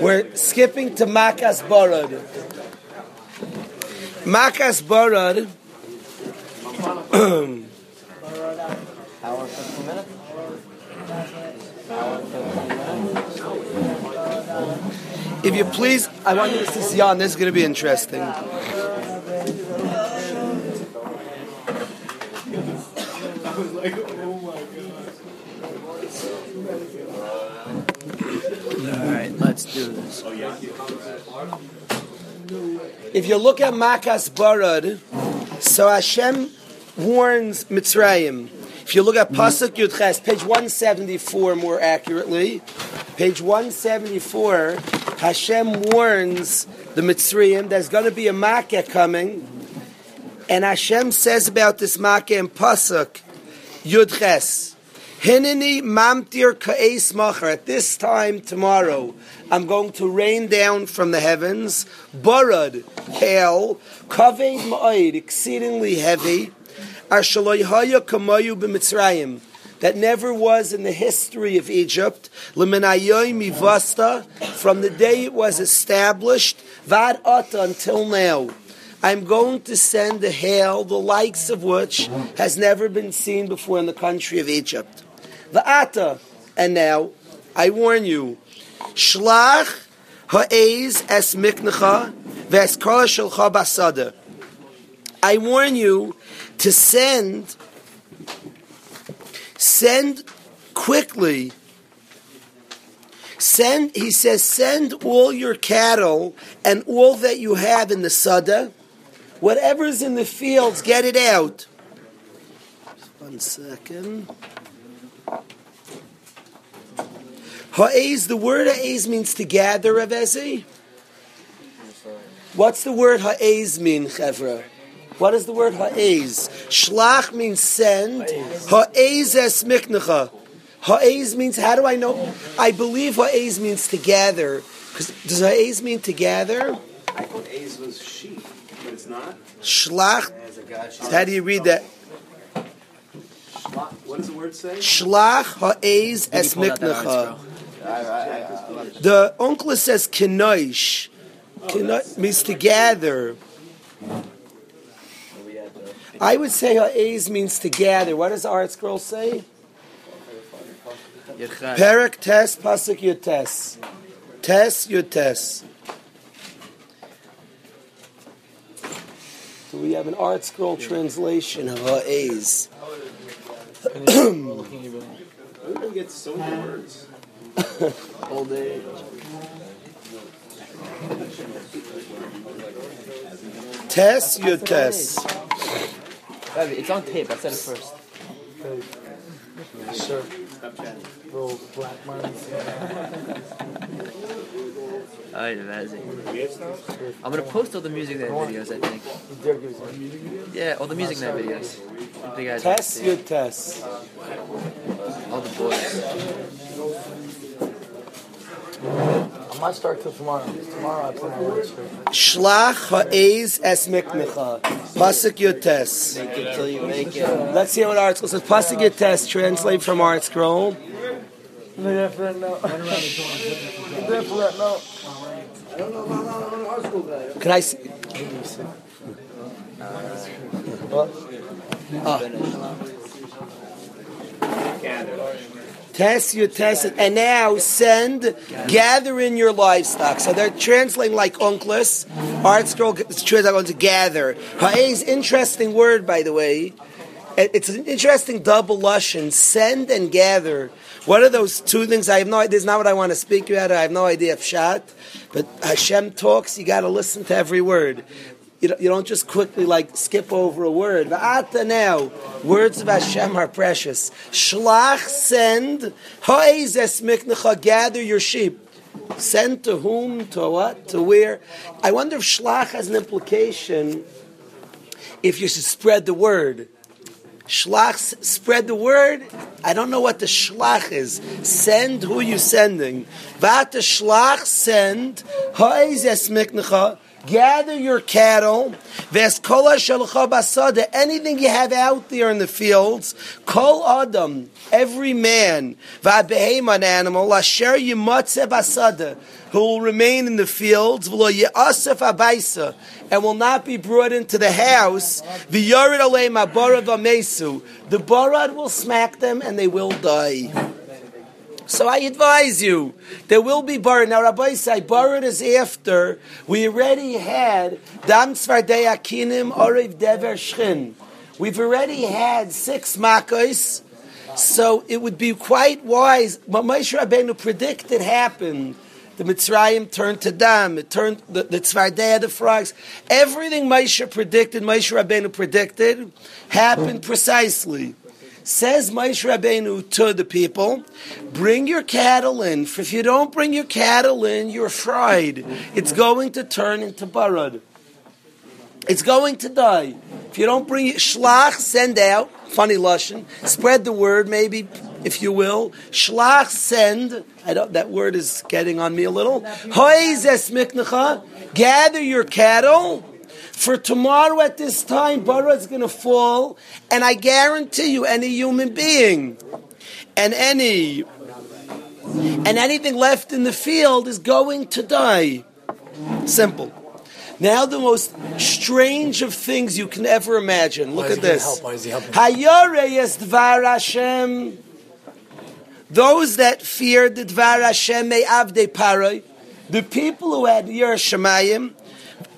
We're skipping to Makas Barad. Makas Barad. Hour and 15 minutes? Hour and 15 minutes? If you please, I want you to see Jan. This is going to be interesting. All right, let's do this. Oh, if you look at Makas Barad, so Hashem warns Mitzrayim. If you look at Pasuk Yudches, page 174 more accurately, page 174, Hashem warns the Mitzrayim there's going to be a Makkah coming, and Hashem says about this Makkah in Pasuk Yudches, Hineni mamtir ka'es. At this time tomorrow, I'm going to rain down from the heavens, barad, hail, kaved ma'id, exceedingly heavy, ashaloy haya kamayu b'mitzrayim, that never was in the history of Egypt, leminayoy mivasta, from the day it was established, vad ata until now. I'm going to send a hail, the likes of which has never been seen before in the country of Egypt. Va'ata, and now, I warn you, shlach ha'ez es miknecha v'es kol shelcha basada. I warn you to send, send quickly, send, he says, send all your cattle and all that you have in the sada, whatever's in the fields, get it out. One second. Ha'ez, the word ha'ez means to gather, Ravezi. What's the word ha'ez mean, Chevra? What is the word ha'ez? Shlach means send. Ha'ez es miknecha. Ha'ez means, how do I know? I believe ha'ez means to gather. 'Cause Does ha'ez mean to gather? I thought A's was sheep, but it's not. Shlach, how do you read that? What does the word say? Shlach ha'ez es pull miknecha. The uncle says kenoish. Means to gather. I would say ha'ez means to gather. What does ArtScroll say? Perak tes pasuk yutes. Tes yutes. Do we have an ArtScroll translation of ha'ez? Everybody gets so many words. Old age. Test yutes. Baby, It's on tape. I said it first. Sure. Little black marks. Alright, amazing. I'm gonna post all the music night videos. I think. Derek gives me music video. Yeah, all the music night videos. The guys. Tes yutes. All the boys. I might start till tomorrow. Tomorrow I plan on work straight. Shlach ha'ez es miknecha. Pasuk yutes. Make it till you make it. Let's see what ArtScroll says. Pasuk yutes. Translate from ArtScroll. There for that note. There for that note. Can I see? Ah. Test you test and now send, gather in your livestock. So they're translating like Onkelos. Art scroll translating to gather. Ha'ez, interesting word, by the way. It's an interesting double lushan. Send and gather. What are those two things? I have no idea. This is not what I want to speak about. I have no idea of shat. But Hashem talks. You got to listen to every word. You don't, you don't just quickly like skip over a word. Va'ata now, words of Hashem are precious. Shlach, send. Ha'ez es miknecha, gather your sheep. Send to whom? To what? To where? I wonder if shlach has an implication if you should spread the word. Shlach, spread the word. I don't know what the shlach is. Send who you sending. Vata shlach, send. Ha'ez es miknecha. Gather your cattle, veskola shalcha basada, anything you have out there in the fields, kol adam, every man, va'behem an animal, asher yimatze basada, who will remain in the fields, v'lo yasef abaisa, and will not be brought into the house, v'yarid alei mabara v'mesu, the barad will smack them and they will die. So I advise you, there will be barad. Now Rabbi say barad is after we already had dam tzvardei akinim oriv dever shchin. We've already had six makos, so it would be quite wise. What Moshe Rabbeinu predicted happened. The Mitzrayim turned to dam. It turned the, the tzvardei the frogs. Everything Moshe predicted, Moshe Rabbeinu predicted, happened precisely. Says Moshe Rabbeinu to the people, bring your cattle in. If you don't bring your cattle in, you're fried. It's going to turn into barad. It's going to die. If you don't bring it, shlach, send out. Funny lashon. Spread the word, maybe, if you will. Shlach, send. I don't, that word is getting on me a little. Gather your cattle. For tomorrow at this time, Bara is going to fall, and I guarantee you, any human being and any and anything left in the field is going to die. Simple. Now the most strange of things you can ever imagine. Look at this. help? Why is he helping? Dvar Hashem. Those that feared the Dvar Hashem may avde paroi. The people who had Yer Shemayim.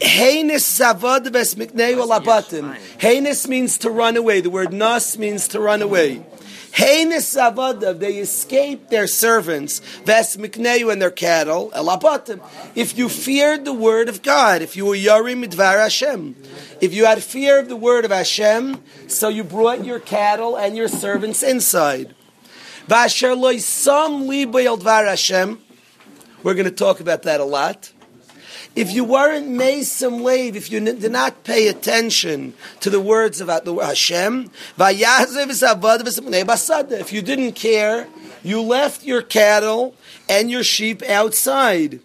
Heinous savad ves mikneu alabatim. Heinous means to run away. The word nas means to run away. Heinous savadav, they escaped their servants, ves mikneu and their cattle, elabatim. If you feared the word of God, if you were yarim midvar Hashem, if you had fear of the word of Hashem, so you brought your cattle and your servants inside. Vasher loy sam libay dvar Hashem. We're going to talk about that a lot. If you weren't Mesim Lev, if you did not pay attention to the words of the Hashem, if you didn't care, you left your cattle and your sheep outside.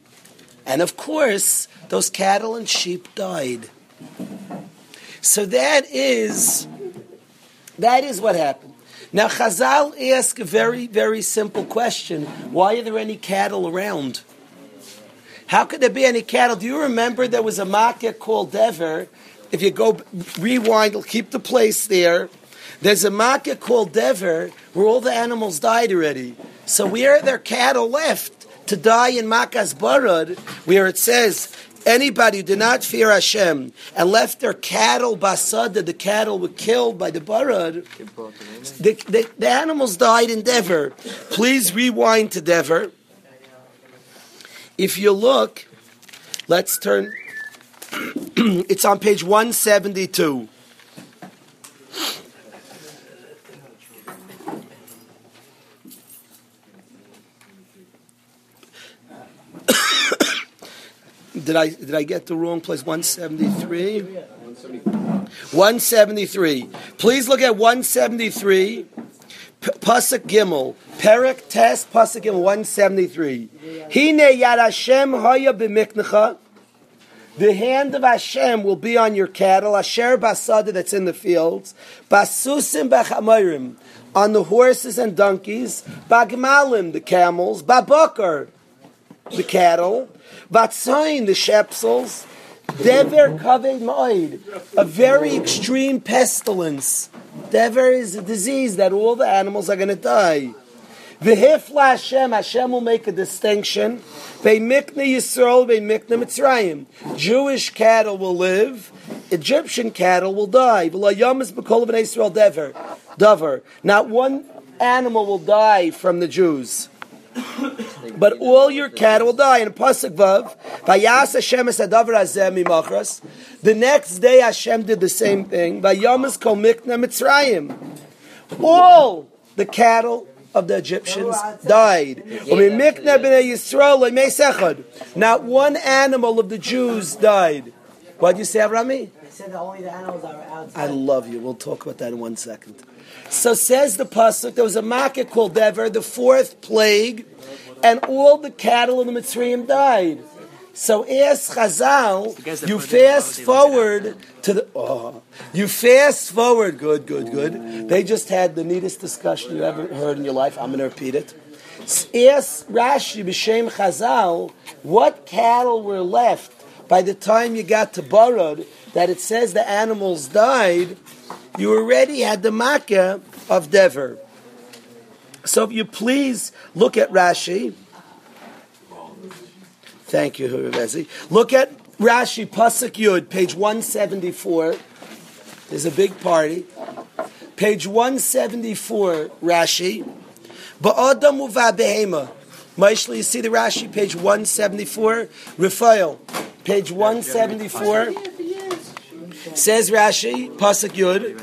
And of course, those cattle and sheep died. So that is that is what happened. Now Chazal ask a very, very simple question. Why are there any cattle around? How could there be any cattle? Do you remember there was a Makkah called Dever? If you go rewind, keep the place there. There's a Makkah called Dever where all the animals died already. So where are there cattle left to die in Makas Barad, where it says anybody who did not fear Hashem and left their cattle basada, the cattle were killed by the Barad, the, the, the animals died in Dever. Please rewind to Dever. If you look, let's turn. it's on page 172. did I did I get the wrong place? 173? 173. Please look at 173. Pasuk Gimel, Perek Tes Pasuk Gimel 173. Hine Yad Hashem Haya b'miknecha. The hand of Hashem will be on your cattle, Asher Basada that's in the fields, Basusim B'chamayrim, on the horses and donkeys, Bagmalim, the camels, Babakar, the cattle, Vatzain, the shepsels, Dever Kaved Ma'id, a very extreme pestilence. Dever is a disease that all the animals are going to die. V'hifla Hashem, Hashem will make a distinction. Ve'mikna Yisrael, ve'mikna Mitzrayim. Jewish cattle will live, Egyptian cattle will die. V'layamas b'kol b'nei Yisrael dever. Dover. Not one animal will die from the Jews. But all your cattle will die. In Pasuk Vav, Vayas Hashem es hazeh mimachras. The next day Hashem did the same thing. Vayamas kol mikna Mitzrayim. All the cattle of the Egyptians died. Umimikna b'nei Yisrael le'mei sechad. Not one animal of the Jews died. What did you say, Avrami? I said that only the animals are outside. I love you. We'll talk about that in one second. So says the pasuk. There was a Makkah called Dever, the fourth plague, and all the cattle in the Mitzrayim died. So ask Chazal, you put it in, why fast would they leave it forward to the, oh, you fast forward, good, good, good. They just had the neatest discussion you ever heard in your life. I'm going to repeat it. Ask Rashi b'shem Chazal, what cattle were left by the time you got to Barad that it says the animals died, you already had the makkah of Dever. So if you please look at Rashi. Thank you, Huruvezi. Look at Rashi, Pasuk Yud, page 174. There's a big party. Page 174, Rashi. Ba'adam uva behema. Maishli, you see the Rashi, page 174? Raphael, page 174. Says Rashi, Pasuk Yud.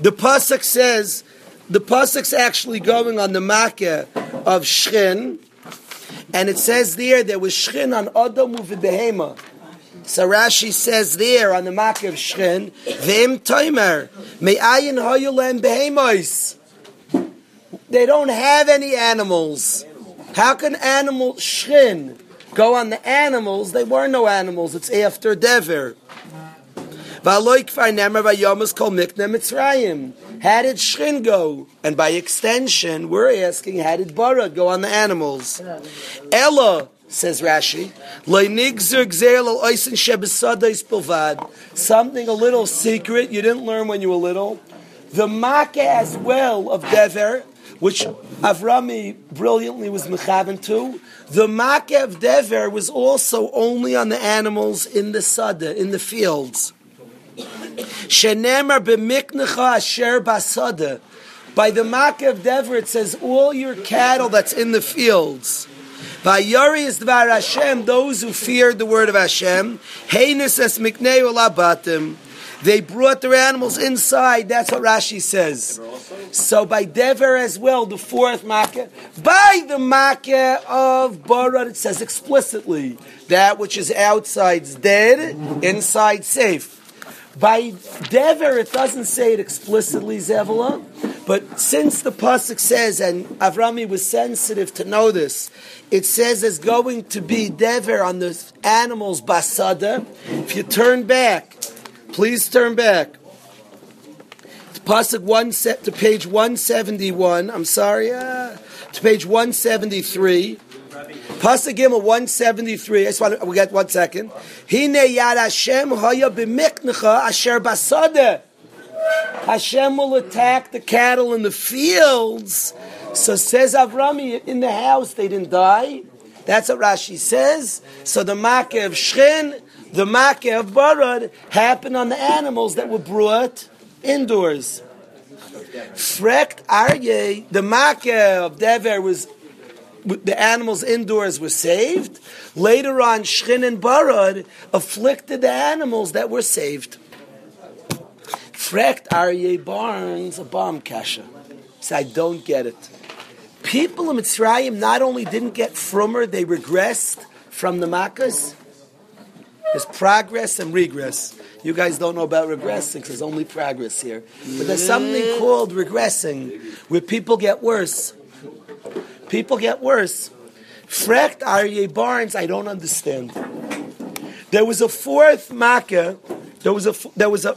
The pasuk says the pasuk's actually going on the makkah of Shchin, and it says there there was Shchin on Adam u'v'behema. So Rashi says there on the makkah of Shchin, V'im toimer me'ayin hayulem behemos. They don't have any animals. How can animal Shchin go on the animals? They were no animals. It's after Dever. How did Shchin go? And by extension, we're asking, how did Barad go on the animals? Ella, says Rashi. Something a little secret you didn't learn when you were little. The makkah as well of Dever, which Avrami brilliantly was mechavan to, the of Dever was also only on the animals in the sada, in the fields. Shenemar b'miknecha asher basada. By the of Dever, it says all your cattle that's in the fields. Vayari is dvar Hashem, those who feared the word of Hashem. Heinus es miknei olabatim. They brought their animals inside. That's what Rashi says. So by Dever as well, the fourth makkah. By the makkah of Barad, it says explicitly that which is outside is dead, inside safe. By Dever, it doesn't say it explicitly, Zevela, but since the pasuk says, and Avrami was sensitive to know this, it says there's going to be Dever on the animals basada. If you turn back, please turn back. To pasuk one set to page one seventy one. I'm sorry, uh, to page one seventy three. Pasuk Gimel 173. I just want to, we got one second. Hine yad Hashem haya b'miknecha asher basada. Hashem will attack the cattle in the fields. So says Avrami, in the house they didn't die. That's what Rashi says. So the makkah of Shchin, the makkah of Barad happened on the animals that were brought indoors. Frekt Aryeh, the makkah of Dever was the animals indoors were saved. Later on, Shchin and Barad afflicted the animals that were saved. Frekt Aryeh Barnes, a bomb kasha. So I don't get it. People in Mitzrayim not only didn't get frummer, they regressed from the Makkahs. There's progress and regress. You guys don't know about regressing, 'cause there's only progress here. But there's something called regressing, where people get worse. People get worse. Frecht Aryeh Barnes, I don't understand. There was a fourth Makkah. There was a there was a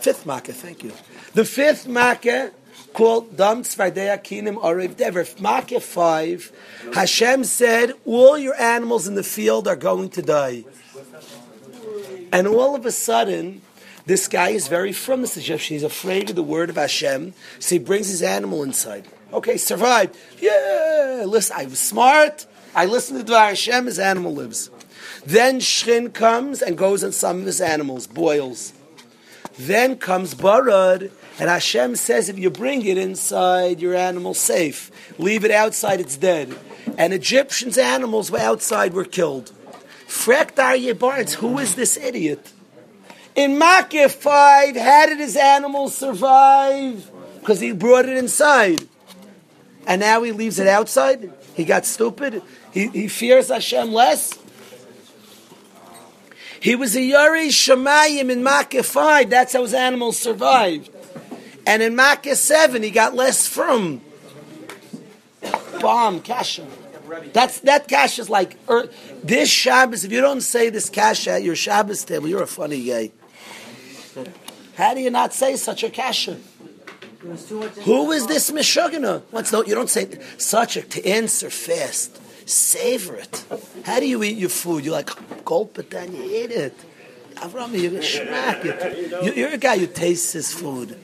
fifth Makkah. Thank you. The fifth Makkah called Dam Tzvardei Kinim Arev Dever. Makkah five. Hashem said, "All your animals in the field are going to die." And all of a sudden, this guy is very from this He's afraid of the word of Hashem, so he brings his animal inside. Okay, survived. Yeah, listen, I was smart. I listened to Dvar Hashem, his animal lives. Then Shchin comes and goes on some of his animals, boils. Then comes Barad, and Hashem says, if you bring it inside, your animal's safe. Leave it outside, it's dead. And Egyptians' animals were outside, were killed. Frekt Aryeh Barnes, who is this idiot? In Makkah 5, how did his animals survive? Because he brought it inside. And now he leaves it outside? He got stupid? He, he fears Hashem less? He was a Yari Shemayim in Makkah 5. That's how his animals survived. And in Makkah 7, he got less from. Bomb, Kasha. That's that cash is like er, this Shabbos. If you don't say this cash at your Shabbos table, you're a funny guy. How do you not say such a kasha? Who is this Meshugana? What's no? You don't say such a to answer fast. Savor it. How do you eat your food? You're like gulp it, then you eat it. Avram, you schmack it. You, you're a guy who tastes his food.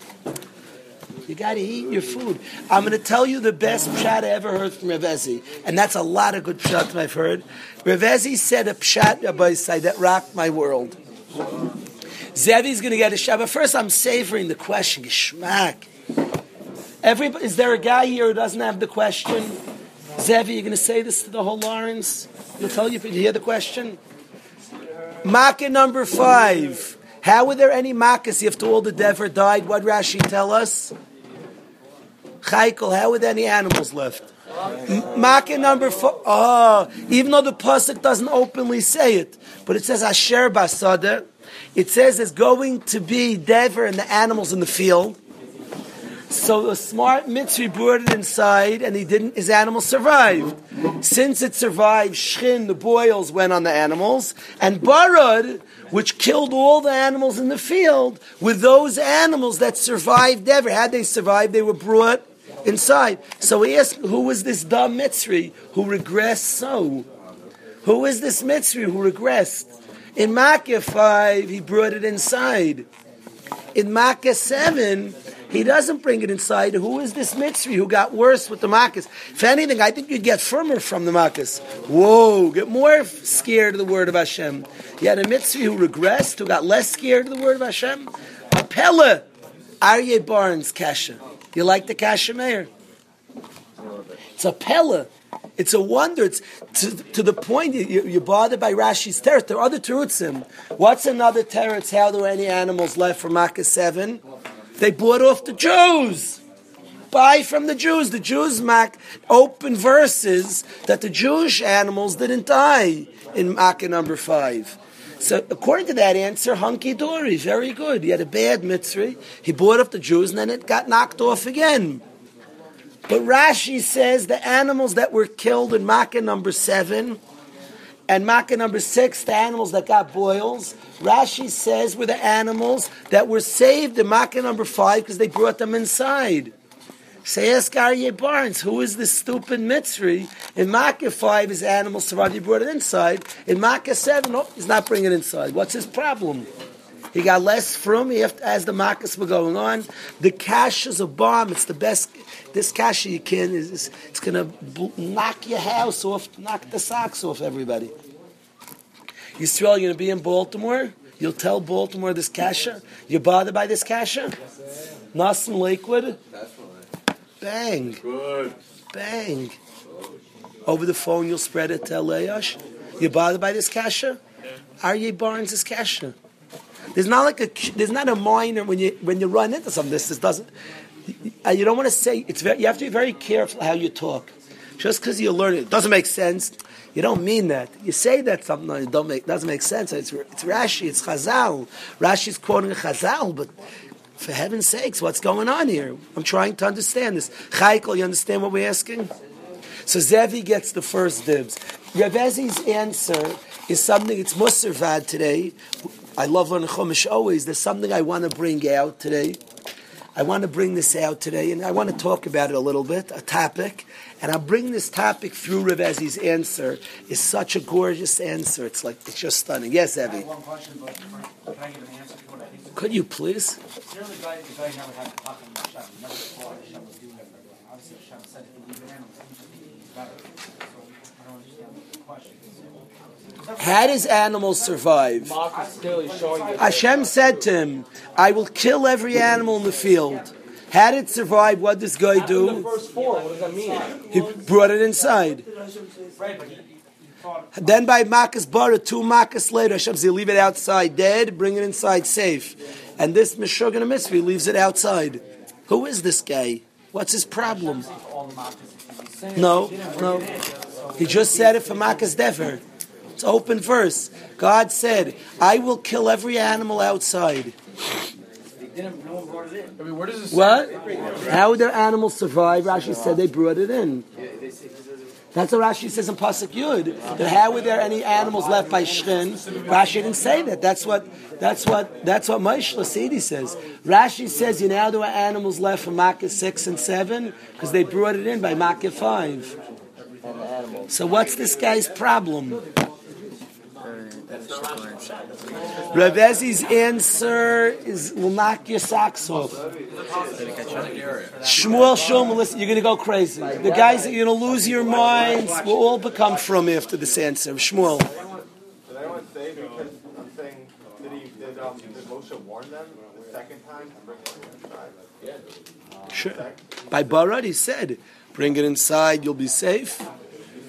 You got to eat your food. I'm going to tell you the best pshat I ever heard from Revezi, and that's a lot of good pshat I've heard. Revezi said a pshat Rabbi that rocked my world. Zevi's going to get a shot, but first I'm savoring the question. Geschmack. Is there a guy here who doesn't have the question? Zevi, you're going to say this to the whole Lawrence? He'll tell you if you hear the question. Makkah number five. How were there any Makkahs if all the Dever died? What Rashi tell us? Chaykel, how there any animals left? Makkah number four. Oh, even though the pasuk doesn't openly say it, but it says Asher Basada. It says there's going to be Dever and the animals in the field. So the smart Mitzri brought it inside, and he didn't. His animal survived. Since it survived, Shchin, the boils, went on the animals, and Barad, which killed all the animals in the field, with those animals that survived ever. Had they survived, they were brought inside. So he asked, who was this dumb Mitzri who regressed so? Who is this Mitzri who regressed? In Makkah 5, he brought it inside. In Makkah 7, he doesn't bring it inside. Who is this Mitzri who got worse with the Makkahs? If anything, I think you'd get firmer from the Makkahs. Whoa, get more scared of the word of Hashem. You had a Mitzri who regressed, who got less scared of the word of Hashem. Pella, Aryeh Barnes Kasha. You like the Mayor? It's a Pella. It's a wonder. It's to, to the point you, you're bothered by Rashi's teretz. There are other terutzim. What's another teretz? How do any animals left from Makkah 7? They bought off the Jews. Buy from the Jews. The Jews make open verses that the Jewish animals didn't die in Makkah number 5. So according to that answer, hunky dory, very good. He had a bad mitzvah. He bought off the Jews, and then it got knocked off again. But Rashi says the animals that were killed in Makkah number seven and Makkah number six, the animals that got boils, Rashi says were the animals that were saved in Makkah number five because they brought them inside. Say, ask Aryeh Barnes, who is this stupid Mitzri? In Makkah 5, his animal survived, he brought it inside. In Makkah 7, oh, he's not bringing it inside. What's his problem? He got less from as the Makkahs were going on. The cash is a bomb. It's the best. This cash you can is it's going to knock your house off, knock the socks off everybody. Yisrael, you're going to be in Baltimore. You'll tell Baltimore this kasha. You're bothered by this kasha? Nasim Lakewood? Bang. Good. Bang. Over the phone, you'll spread it to Elayash. You're bothered by this kasha? Aryeh Barnes is kasha. There's not like a there's not a minor when you when you run into something. This this doesn't. Uh, you don't want to say it's very. You have to be very careful how you talk. Just because you learn it, it doesn't make sense. You don't mean that. You say that something that don't make doesn't make sense. It's, it's Rashi. It's Chazal. Rashi's quoting Chazal, but for heaven's sakes, what's going on here? I'm trying to understand this. Chaykel, you understand what we're asking? So Zevi gets the first dibs. Revezi's answer is something. It's Musarvad today. I love learning Chumash always. There's something I want to bring out today. I want to bring this out today, and I want to talk about it a little bit, a topic. And I'll bring this topic through Revezi's answer. It's such a gorgeous answer. It's like it's just stunning. Yes, Evie. One question, but can I give an answer to what I think? Could you please? Clearly, the guy, the guy never had to talk on Hashem. He never thought Hashem was doing it. Obviously, Hashem said if you leave an animal, it's better. So I don't understand the question. How does animals survive? Hashem said to him, I will kill every animal in the field. How did it survive? What does this guy The do? first four, what does that mean? He brought it inside. Right, but he, he thought Then by Makas Bara, two Makas later, Hashem says, leave it outside dead, bring it inside safe. And this Meshuggah and Mitzvah leaves it outside. Who is this guy? What's his problem? all the mockers. No, no. He just said it for Makas Dever. It's open verse. God said, I will kill every animal outside. Didn't, no one brought it in. What? How would their animals survive? Rashi said they brought it in. That's what Rashi says in Pasuk Yud. That how were there any animals left by Shchin? Rashi didn't say that. That's what that's what that's what Moshe Lasidi says. Rashi says you now there are animals left from Makkah six and seven because they brought it in by Makkah five. And the animals. So what's this guy's problem? Uh, that's just the words. Rav Ezi's answer is will knock your socks off. Shmuel Shulman, listen, you're going to go crazy. The guys that you're going to lose your minds will all become from after this answer. Shmuel. Did anyone say because I'm saying did he did um did Moshe warn them the second time to bring it inside? Sure. By Barad, he said, bring it inside, you'll be safe. He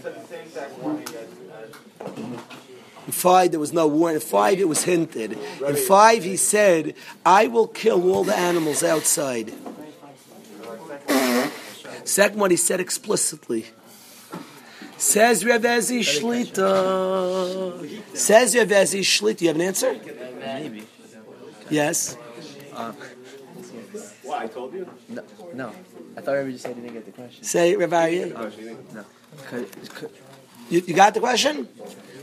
said the same exact warning In five, there was no warning. In five, it was hinted. In five, he said, I will kill all the animals outside. Second one, he said explicitly. Says Rav Ezi Shlita. Says Rav Ezi Shlita. You have an answer? Maybe. Yes. Uh, What, I told you? no, no. I thought everybody just said he didn't get the question. Say it, Rav Aryeh. Oh, no. Could, could, You, you got the question?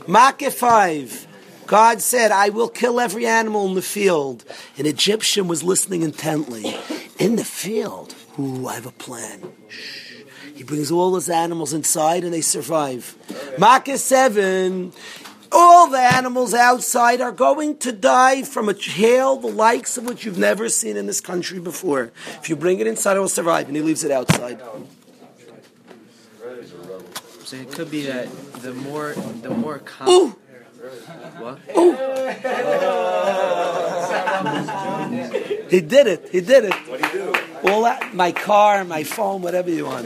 Makkah 5. God said, I will kill every animal in the field. An Egyptian was listening intently. In the field. Ooh, I have a plan. Shh. He brings all his animals inside and they survive. Makkah 7. All the animals outside are going to die from a hail the likes of which you've never seen in this country before. If you bring it inside, it will survive. And he leaves it outside. So it could be that the more, the more com- Ooh! What? He did it. He did it. What do you do? All that, my car, my phone, whatever you want.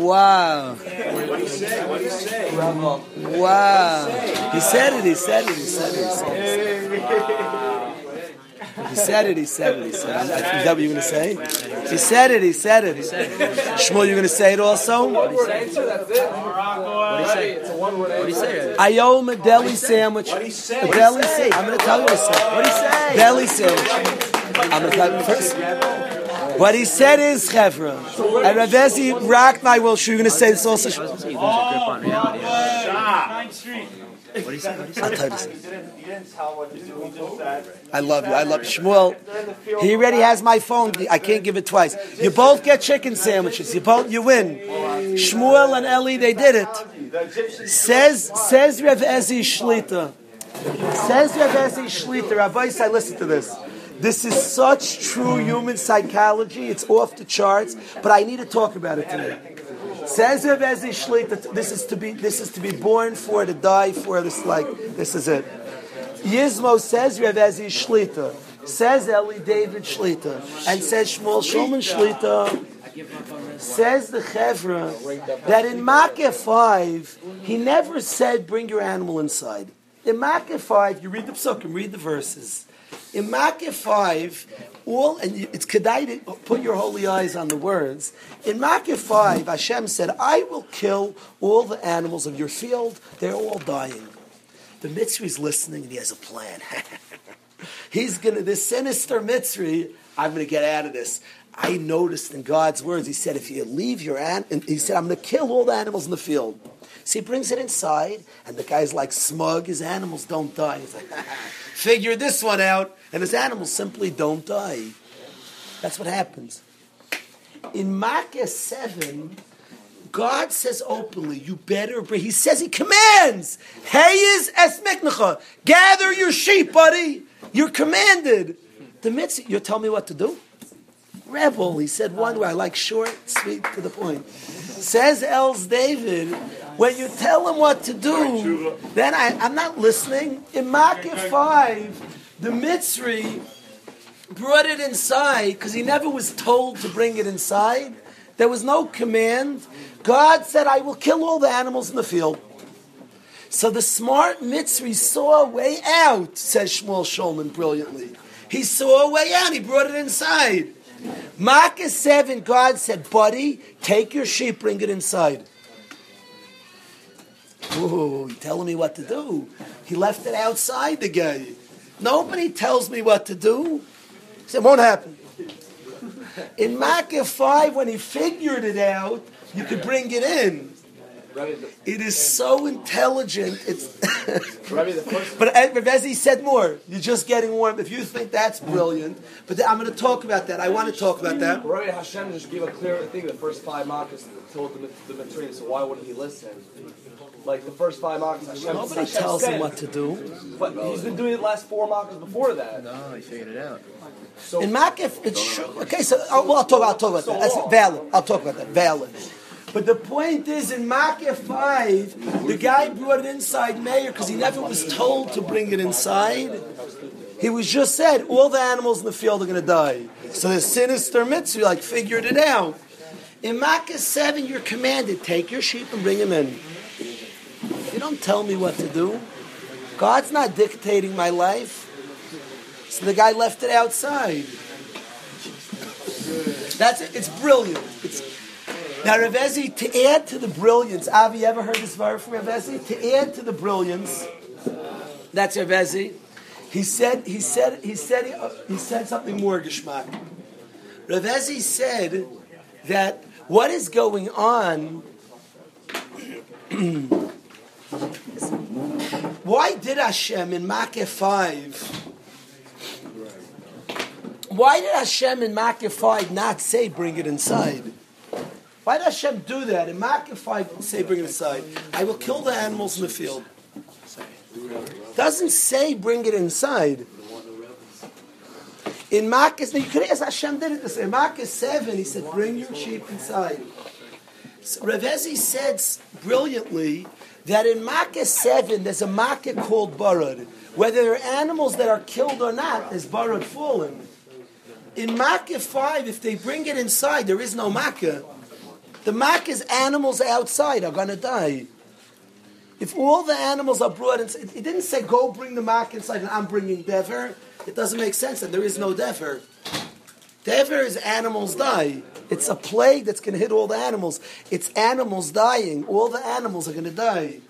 wow. What do you say? What do you say? Wow. He said it, he said it, he said it, he said it. He said it, he said it, he said it. He it. Is that what you're going to say? He said it, he said it. Shmuel, you're going to say it also? What do you say? What do you say? I owe him a deli sandwich. What do you say? A deli sandwich. I'm going to tell you what he said. What do you say? Deli sandwich. I'm going to tell you first. What he said is, Chevra. And Ravezi rocked my will. You're going to say this also? I was going to say you lose your grip on reality. What do you say? What do you say? I'll tell you this. didn't you didn't tell what to do. He just said I love you. I love Shmuel. He already has my phone. I can't give it twice. You both get chicken sandwiches. You both you win. Shmuel and Eli, they did it. the Says says Rav Ezi Shlita. Says Rav Ezi Shlita. Rabbi I listen to this. This is such true human psychology. It's off the charts, but I need to talk about it today. Says. This is to be this is to be born for, to die for. This like this is it. Yizmo says Rav Ezi Shlita. Says Eli David Shlita. And says Shmuel Shulman Shlita. Says the Chevra that in Makkah 5, he never said, bring your animal inside. In Makkah 5, you read the psukim, read the verses. In Makkah 5, all, and it's kedai to put your holy eyes on the words. In Makkah 5, Hashem said, I will kill all the animals of your field. They're all dying. The Mitzri is listening and he has a plan. He's gonna this sinister Mitzri. I'm gonna get out of this. I noticed in God's words, He said, if you leave your an, He said, I'm gonna kill all the animals in the field. So He brings it inside, and the guy's like smug. His animals don't die. He's like, figure this one out, and his animals simply don't die. That's what happens. In Makkah seven, God says openly, you better bring, he says, he commands, Hayes es miknecha, gather your sheep, buddy. You're commanded. The mitzvah, you tell me what to do? Rebel, he said one way, I like short, sweet, to the point. Says Eli David, when you tell him what to do, then I, I'm not listening. In Makkah 5, the Mitzri brought it inside because he never was told to bring it inside. There was no command. God said, I will kill all the animals in the field. So the smart Mitzri saw a way out, says Shmuel Shulman brilliantly. He saw a way out, he brought it inside. Makkah 7, God said, Buddy, take your sheep, bring it inside. Ooh, you telling me what to do. He left it outside the guy. Nobody tells me what to do. He said, won't happen. In Makkah 5, when he figured it out, you could bring it in. It is so intelligent. It's but uh, Ravezi said more. You're just getting warm. If you think that's brilliant, but I'm going to talk about that. I want to talk about that. Right, Hashem just gave a clear thing. The first five Makkahs told the, the Mitzrayim, so why wouldn't he listen? Like the first five Makkahs, Hashem, Nobody Hashem tells said, him what to do. But he's been doing it the last four Makkahs before that. No, he figured it out. So In Makkah, it's sure. Okay, so oh, well, I'll talk. I'll talk about that. That's valid. I'll talk about that. Valid. But the point is, in Makkah five, the guy brought it inside Mayor because he never was told to bring it inside. He was just said all the animals in the field are going to die. So the sinister Mitzri like figured it out. In Makkah seven, you're commanded take your sheep and bring them in. You don't tell me what to do. God's not dictating my life. So the guy left it outside. That's it. It's brilliant. It's, now, Ravezi, to add to the brilliance, Avi, you ever heard this verse from Ravezi? To add to the brilliance, that's Ravezi. He said, he said, he said, he, uh, he said something more Gishmak. Ravezi said that what is going on. why did Hashem in Makkah 5 why did Hashem in Makkah 5 not say bring it inside? Why did Hashem do that? In 5 say bring it inside. I will kill the animals in the field. Doesn't say bring it inside. In Makkah, you could ask Hashem did it. In Makkah 7, he said, bring your sheep inside. So Ravezi said brilliantly that in Makkah 7, there's a Makkah called Barad. Whether there are animals that are killed or not, there's Barad fallen. In Makkah 5, if they bring it inside, there is no Makkah. The Makkah's animals outside are going to die. If all the animals are brought inside, it didn't say go bring the Makkah inside and I'm bringing Dever. It doesn't make sense and there is no Dever. Dever is animals die. It's a plague that's going to hit all the animals. It's animals dying. All the animals are going to die.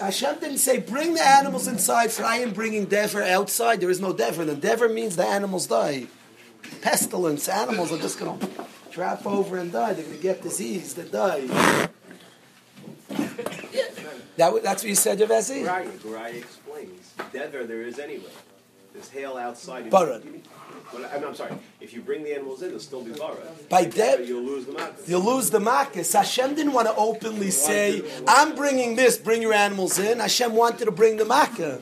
Hashem didn't say, bring the animals inside, for I am bringing Dever outside. There is no Dever. And Dever means the animals die. Pestilence. Animals are just going to drop over and die. They're going to get disease. They die. That, that's what you said, Javesi? Right, Garai explains. Dever there is anyway. There's hail outside. Barad. Well, I'm, I'm sorry. If you bring the animals in, they'll still be barad. By Dev, you'll lose the market. you lose the Makkah. Hashem didn't want to openly say, I'm bringing this, bring your animals in. Hashem wanted to bring the Makkah.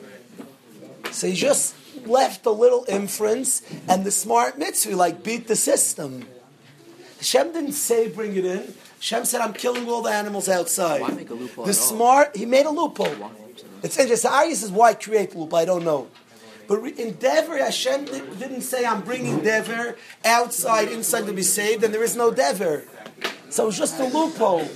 So he just left a little inference, and the smart Mitzri, like, beat the system. Hashem didn't say, bring it in. Hashem said, I'm killing all the animals outside. Why make a loophole The smart, he made a loophole. It's interesting. Arya says, why create loophole? I don't know. But in Dever, Hashem didn't say, I'm bringing Dever outside, inside to be saved, and there is no Dever. So it was just a loophole.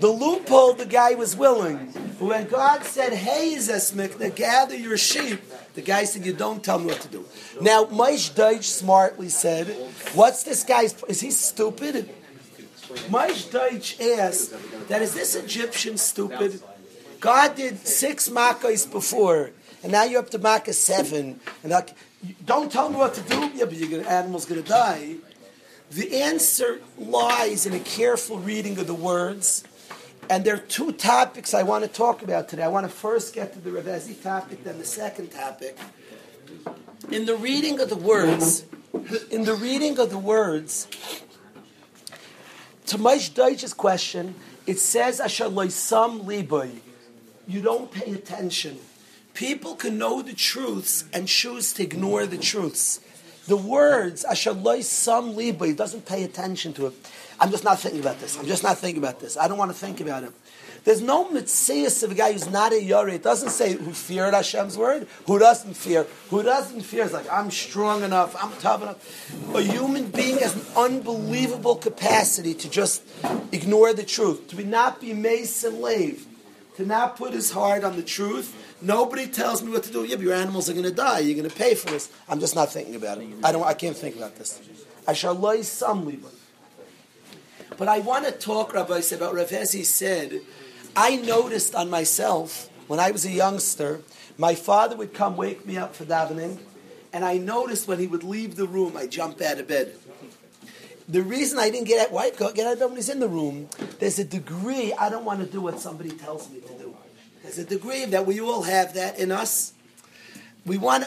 The loophole, the guy was willing. But when God said, Hey, Zesmik, gather your sheep, the guy said, You don't tell me what to do. Now, Maish Deutsch smartly said, What's this guy's. Is he stupid? Maish Deutsch asked, That is this Egyptian stupid? God did six Makkahs before, and now you're up to Makkah seven. And like, don't tell me what to do. Yeah, but gonna, animal's going to die. The answer lies in a careful reading of the words. And there are two topics I want to talk about today. I want to first get to the Ravezi topic, then the second topic. In the reading of the words, in the reading of the words, to Maish Deutsch's question, it says, Asher loisam liboy. You don't pay attention. People can know the truths and choose to ignore the truths. The words, Asher loisam he doesn't pay attention to it. I'm just not thinking about this. I'm just not thinking about this. I don't want to think about it. There's no mitzvah of a guy who's not a yori. It doesn't say who feared Hashem's word, who doesn't fear. Who doesn't fear is like, I'm strong enough, I'm tough enough. A human being has an unbelievable capacity to just ignore the truth, to not be mason lave, to not put his heart on the truth. Nobody tells me what to do. Yeah, but your animals are going to die. You're going to pay for this. I'm just not thinking about it. I don't. I can't think about this. I shall lay some liba. But I want to talk, Rabbi, about Rav Hezi said, I noticed on myself when I was a youngster, my father would come wake me up for davening, and I noticed when he would leave the room, I jump out of bed. the reason I didn't get out, why get out of bed when he's in the room? There's a degree I don't want to do what somebody tells me to do. There's a degree that we all have that in us. We want,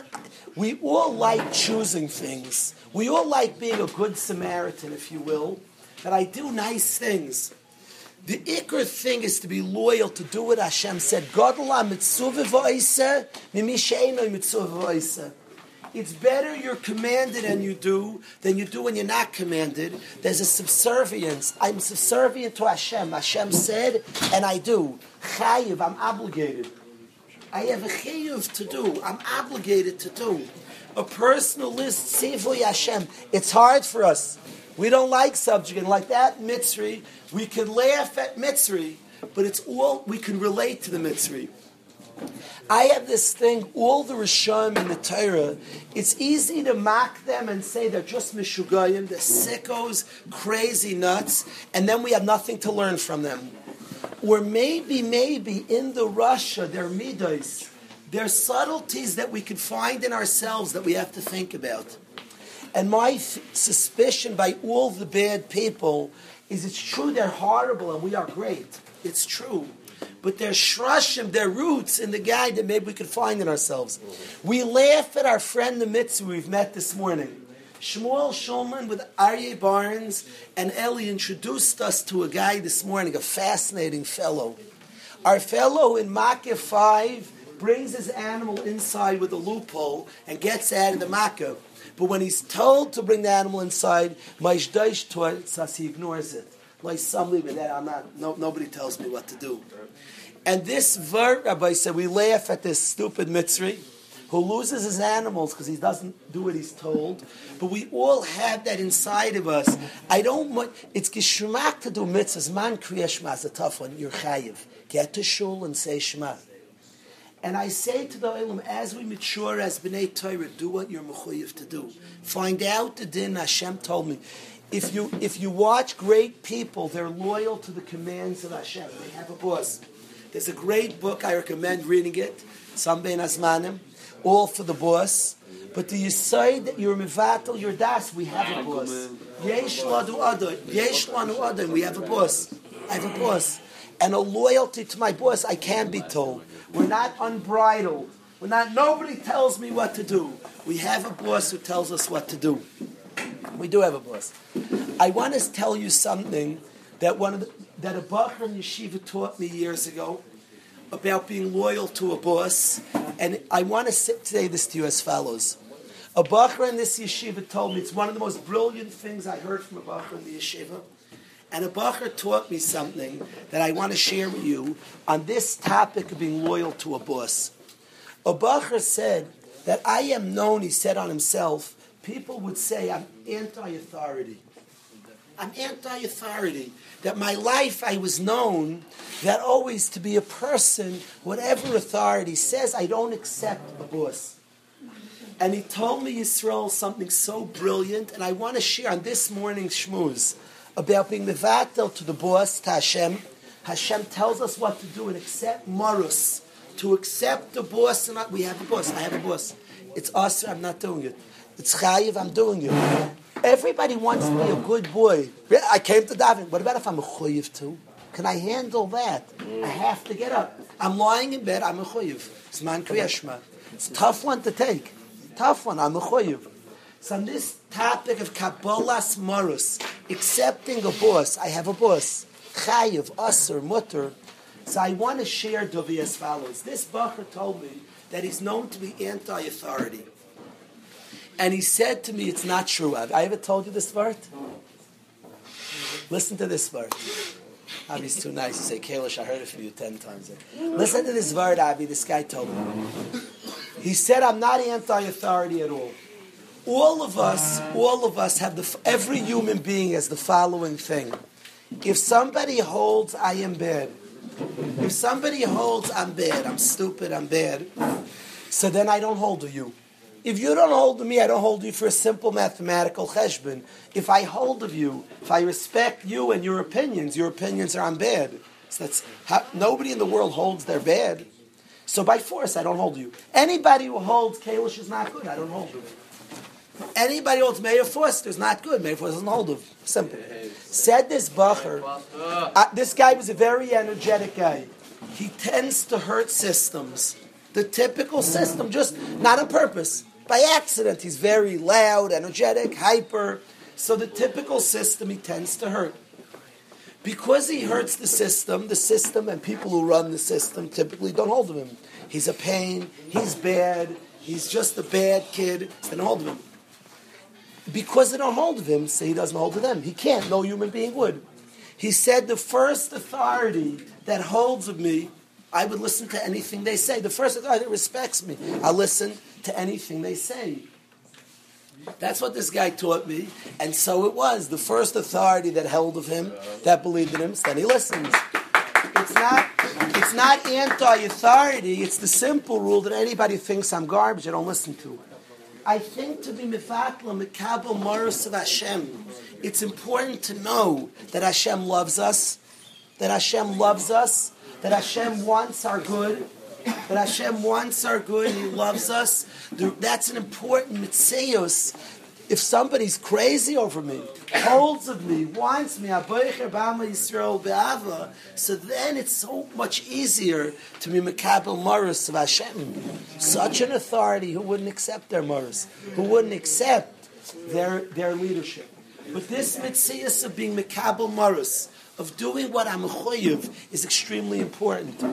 we all like choosing things. We all like being a good Samaritan, if you will. That I do nice things. The ikr thing is to be loyal to do what Hashem said. It's better you're commanded and you do than you do when you're not commanded. There's a subservience. I'm subservient to Hashem. Hashem said, and I do. Chayiv, I'm obligated. I have a chayiv to do. I'm obligated to do. A personal list, Sivoy Hashem. It's hard for us. We don't like subject, and like that Mitzri, we can laugh at Mitzri, but it's all we can relate to the Mitzri. I have this thing, all the Rishon in the Torah, it's easy to mock them and say they're just Mishugayim, they're sickos, crazy nuts, and then we have nothing to learn from them. Or maybe, maybe in the Russia, they're midas, they're subtleties that we could find in ourselves that we have to think about. And my f- suspicion by all the bad people is it's true they're horrible and we are great. It's true but their shrushim, their roots in the guy that maybe we could find in ourselves. We laugh at our friend the Mitzri we've met this morning. Shmuel Shulman with Aryeh Barnes and Eli introduced us to a guy this morning, a fascinating fellow. Our fellow in Makkah 5 brings his animal inside with a loophole and gets out of the Makkah. But when he's told to bring the animal inside, he ignores it. Like some it there, I'm not, no, nobody tells me what to do. And this ver, Rabbi said, we laugh at this stupid Mitzri who loses his animals because he doesn't do what he's told. But we all have that inside of us. I don't want, it's gishmak to do mitzvahs. Man kriya shema is a tough one. You're chayiv. Get to shul and say shema. And I say to the Olam, as we mature as B'nai Torah, do what you're mechuyev to do. Find out the din Hashem told me. If you, if you watch great people, they're loyal to the commands of Hashem. They have a boss. There's a great book, I recommend reading it, Sam Ben Asmanim, all for the boss. But do you say that you're mivatal your das? We have a boss. Yesh ladu adon. Yesh lanu adon. We have a boss. I have a boss. And a loyalty to my boss, I can be told. We're not unbridled. We're not, nobody tells me what to do. We have a boss who tells us what to do. We do have a boss. I want to tell you something that one of the, that a Bachar in Yeshiva taught me years ago about being loyal to a boss, and I want to say this to you as follows. A Bachar in this yeshiva told me it's one of the most brilliant things I heard from a Bachar in the yeshiva. And a Bachar taught me something that I want to share with you on this topic of being loyal to a boss. A Bachar said that I am known, he said on himself, people would say I'm anti authority. I'm anti authority. That my life I was known that always to be a person, whatever authority says, I don't accept a boss. And he told me, Yisrael, something so brilliant, and I want to share on this morning's shmooze about being the mevatel to the boss, to Hashem. Hashem tells us what to do and accept marus. To accept the boss, and not, we have a boss. I have a boss. It's us. I'm not doing it. It's chayiv. I'm doing it. Everybody wants to be a good boy. I came to daven. What about if I'm a chuyiv too? Can I handle that? I mm. have to get up. I'm lying in bed. I'm a chuyiv. It's man kriyashma. It's a tough one to take. Tough one. I'm a chuyiv. So on this topic of kabbalas marus, accepting a boss, I have a boss. Chayiv, usr, mutter. So I want to share Dovi as follows. This Bacher told me that he's known to be anti-authority. And he said to me, it's not true. Have I ever told you this word? Listen to this word. Avi's too nice to say, Kalish, I heard it from you ten times. Listen to this word, Avi. This guy told me. He said, I'm not anti-authority at all. All of us, all of us have the, every human being has the following thing. If somebody holds, I am bad. If somebody holds, I'm bad, I'm stupid, I'm bad, so then I don't hold to you. If you don't hold me, I don't hold you for a simple mathematical cheshbon. If I hold of you, if I respect you and your opinions, your opinions are on bad. So that's how, nobody in the world holds their bad. So by force, I don't hold you. Anybody who holds Kalish is not good, I don't hold you. Anybody holds Meir Foster is not good. Meir Foster doesn't hold him. Simple. Said this Bacher. Uh, this guy was a very energetic guy. He tends to hurt systems. The typical system, just not on purpose. By accident, he's very loud, energetic, hyper. So the typical system he tends to hurt. Because he hurts the system, the system and people who run the system typically don't hold of him. He's a pain, he's bad, he's just a bad kid, don't hold of him. Because they don't hold of him, so he doesn't hold of them. He can't, no human being would. He said the first authority that holds of me, I would listen to anything they say. The first authority that respects me, I listen to anything they say. That's what this guy taught me, and so it was. The first authority that held of him, that believed in him, then he listens. It's not, it's not anti-authority. It's the simple rule that anybody thinks I'm garbage, I don't listen to. I think to be mifatla mekabel maris of Hashem, it's important to know that Hashem loves us, that Hashem loves us, that Hashem wants our good, that Hashem wants our good, He loves us. That's an important mitzvah. If somebody's crazy over me, holds of me, wants me, so then it's so much easier to be Makabel Morris of Hashem. Such an authority who wouldn't accept their Morris, who wouldn't accept their, their leadership. But this mitzvah of being Makabel Morris, of doing what I'm choyev, is extremely important.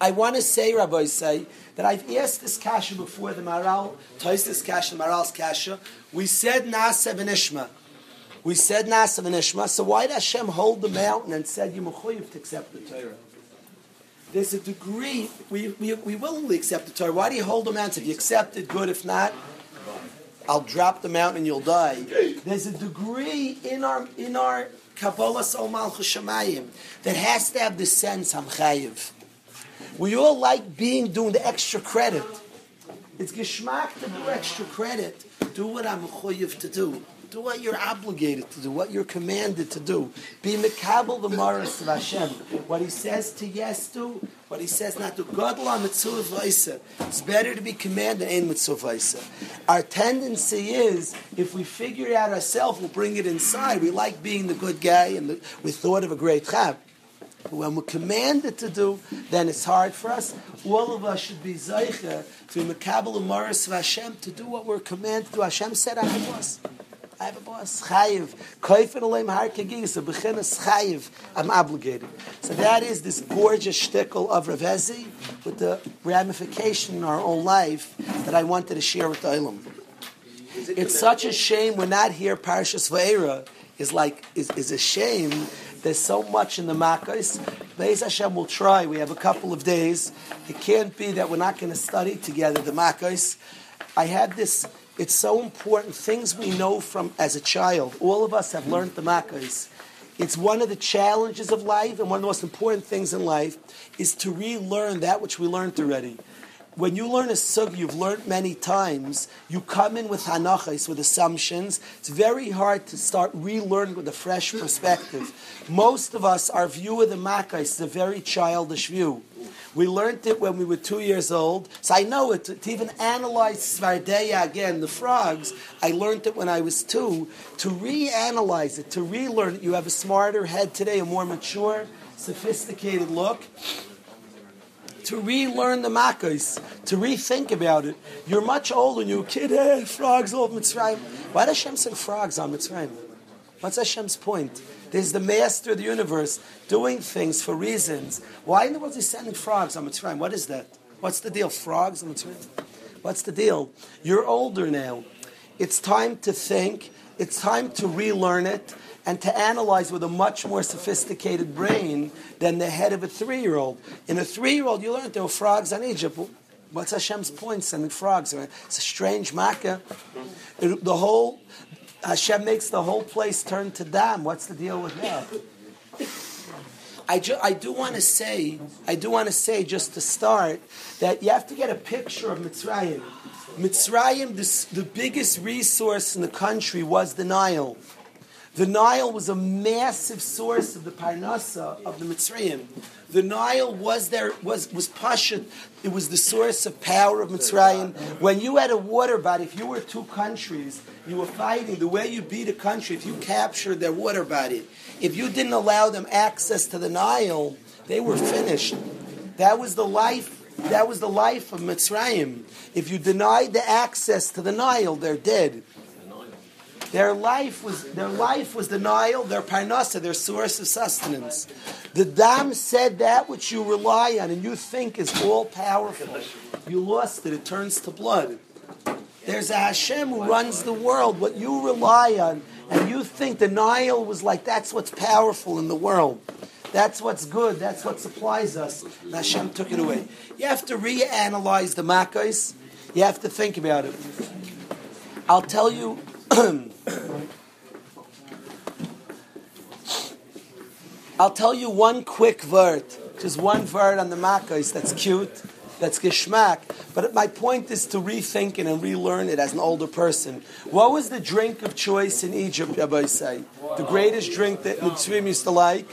I want to say, Rabbi, say that I've asked this kasha before the Maharal, Toys this kasha, the Maharal's kasha. We said Na'aseh v'nishma. We said Na'aseh v'nishma. So why did Hashem hold the mountain and said you mechuyev to accept the Torah? There's a degree we, we, we willingly accept the Torah. Why do you hold the mountain? If you accept it, good. If not, I'll drop the mountain and you'll die. There's a degree in our in our Kabbalas Ol Malchus that has to have the sense I'm chayiv. We all like being doing the extra credit. It's geschmack to do extra credit. Do what I'm choyev to do. Do what you're obligated to do, what you're commanded to do. Be mekabel the maras of Hashem. What He says to yes to, what He says not to. Godla mitzvah It's better to be commanded in mitzvah Our tendency is, if we figure it out ourselves, we'll bring it inside. We like being the good guy, and the, we thought of a great chap. But when we're commanded to do, then it's hard for us. All of us should be zeicher to be mekabel of Hashem to do what we're commanded to do. Hashem said, "I have a boss. I have a boss. Chayiv. Koifen aleim har kegis. A chayiv. I'm obligated." So that is this gorgeous shtickle of Rav Ezi with the ramification in our own life that I wanted to share with the Ilam. It's such a shame we're not here. Parshas Va'era is like is, is a shame there's so much in the Makkos. Beis Hashem will try. We have a couple of days. It can't be that we're not going to study together the Makkos. I had this. It's so important. Things we know from as a child. All of us have learned the Makkos. It's one of the challenges of life, and one of the most important things in life is to relearn that which we learned already when you learn a sug you've learned many times, you come in with hanachas, with assumptions. It's very hard to start relearning with a fresh perspective. Most of us, our view of the makkah is a very childish view. We learned it when we were two years old. So I know it. To, even analyze Tzfardeya again, the frogs, I learned it when I was two. To reanalyze it, to relearn it, you have a smarter head today, a more mature, sophisticated look to relearn the Makkos, to rethink about it. You're much older and you're a kid, hey, frogs all Mitzrayim. Why does Hashem send frogs on Mitzrayim? What's Hashem's point? There's the master of the universe doing things for reasons. Why in the world is he sending frogs on Mitzrayim? What is that? What's the deal? Frogs on Mitzrayim? What's the deal? You're older now. It's time to think. It's time to relearn it and to analyze with a much more sophisticated brain than the head of a three-year-old. In a three-year-old, you learn there were frogs on Egypt. What's Hashem's point sending frogs? It's a strange makkah. The whole Hashem makes the whole place turn to dam. What's the deal with that? I, ju- I do want to say, I do want to say just to start that you have to get a picture of Mitzrayim. Mitzrayim, this, the biggest resource in the country was the Nile. The Nile was a massive source of the parnasa of the Mitzrayim. The Nile was there was was pashut. It was the source of power of Mitzrayim. When you had a water body, if you were two countries, you were fighting. The way you beat a country, if you captured their water body, if you didn't allow them access to the Nile, they were finished. That was the life. That was the life of Mitzrayim. If you denied the access to the Nile, they're dead. Their life was their life was the Nile, their parnasa, their source of sustenance. The Dam said that which you rely on and you think is all powerful. You lost it, it turns to blood. There's a Hashem who runs the world. What you rely on, and you think the Nile was like that's what's powerful in the world. That's what's good. That's what supplies us. And Hashem took it away. You have to reanalyze the Makkos. You have to think about it. I'll tell you. I'll tell you one quick word, just one word on the Makkos that's cute, that's geschmack. But my point is to rethink it and relearn it as an older person. What was the drink of choice in Egypt, Rabbi say? The greatest drink that Mitzrim used to like?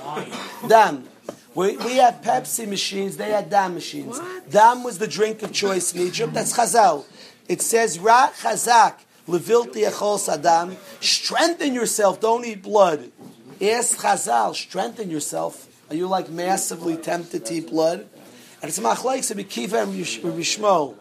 Dam. We, we have Pepsi machines, they had Dam machines. Dam was the drink of choice in Egypt. That's Chazal. It says, Ra Chazak, Levilti Echol Sadam. Strengthen yourself, don't eat blood. Ask Chazal, strengthen yourself. Are you like massively tempted to eat blood? And it's machlekes to be kiva and Rishmo.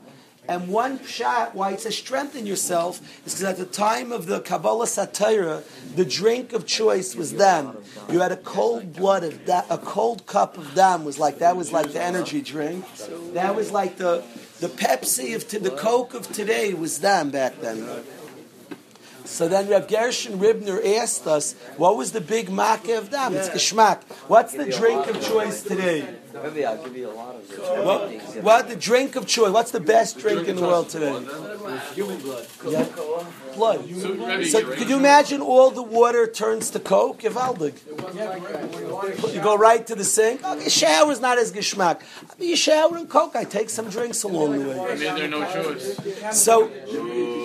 And one shot why it says strengthen yourself is because at the time of the Kabbalas HaTorah, the drink of choice was dam. You had a cold blood of da- a cold cup of dam was like that was like the energy drink. That was like the the Pepsi of to, the Coke of today was dam back then. So then Rav Gershon Ribner asked us, what was the big makkah of dam? It's geschmack. What's the drink of choice today? Maybe I'll give you a lot of it. What, what the drink of choice? What's the best drink in the world today? Yeah. Blood. Blood. So could you imagine all the water turns to Coke? Givaldig. You go right to the sink. Oh, okay, shower's not as geschmack. You shower in Coke. I take some drinks along the way. I mean, there are no choice. So,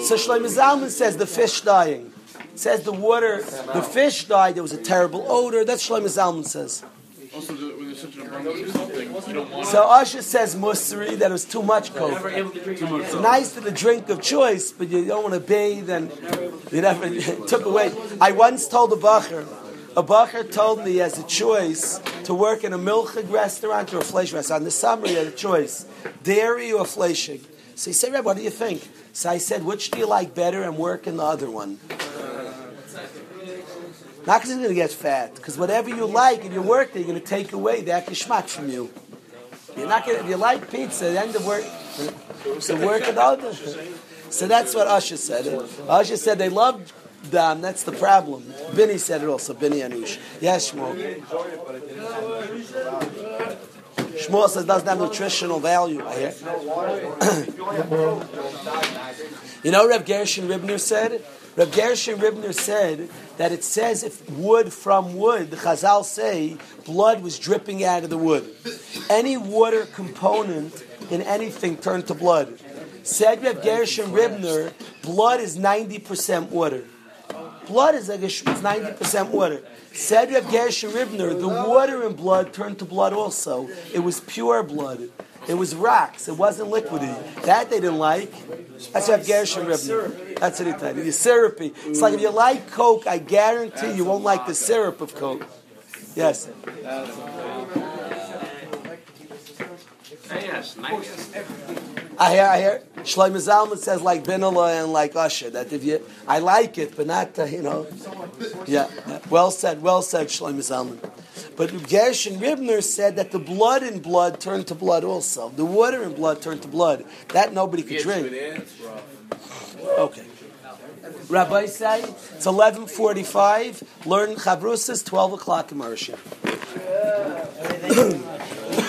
so Shlomo Zalman says the fish dying. Says the water, the fish died. There was a terrible odor. That's Shlomo Zalman says. Also, the, when there's such an abundance of something, you don't want So Usher says Musri that it was too much coke. It's nice for the drink of choice, but you don't want to bathe and you never took away. I once told a bacher, a bacher told me as a choice to work in a milchig restaurant or a flesh restaurant. In the summer he had a choice, dairy or fleshig. So he said, Reb, what do you think? So I said, which do you like better and work in the other one? Not because you're going to get fat, because whatever you like in your work there, you're going to take away that geschmack from you. You're not going to, if you like pizza, the end of work, so work it out. So that's what Usher said. Usher said they loved them, that's the problem. Benny said it also, Benny Anush. Yes, Shmuel. Shmuel says it doesn't have nutritional value. I hear. you know what Rev Gershon Ribner said? Rev Gershon Ribner said that it says if wood from wood, the Chazal say blood was dripping out of the wood. Any water component in anything turned to blood. Said Rev Gershon Ribner, blood is 90% water. Blood is like a, it's 90% water. Said Rev Gershon Ribner, the water in blood turned to blood also. It was pure blood. It was rocks. It wasn't liquidy. That they didn't like. That's Rev Gershon Ribner. That's what he said. It's syrupy. It's like if you like Coke, I guarantee you won't like the syrup of Coke. Yes. I hear, I hear. Shlomo Zalman says like Binala and like Usher that if you, I like it, but not uh, you know. Yeah, yeah. well said, well said, Shlomo Zalman. But Gershon Ribner said that the blood in blood turned to blood also. The water in blood turned to blood. That nobody could drink. Okay. Rabbi say it's eleven forty-five. Learn Chabrusas twelve o'clock in Marshall.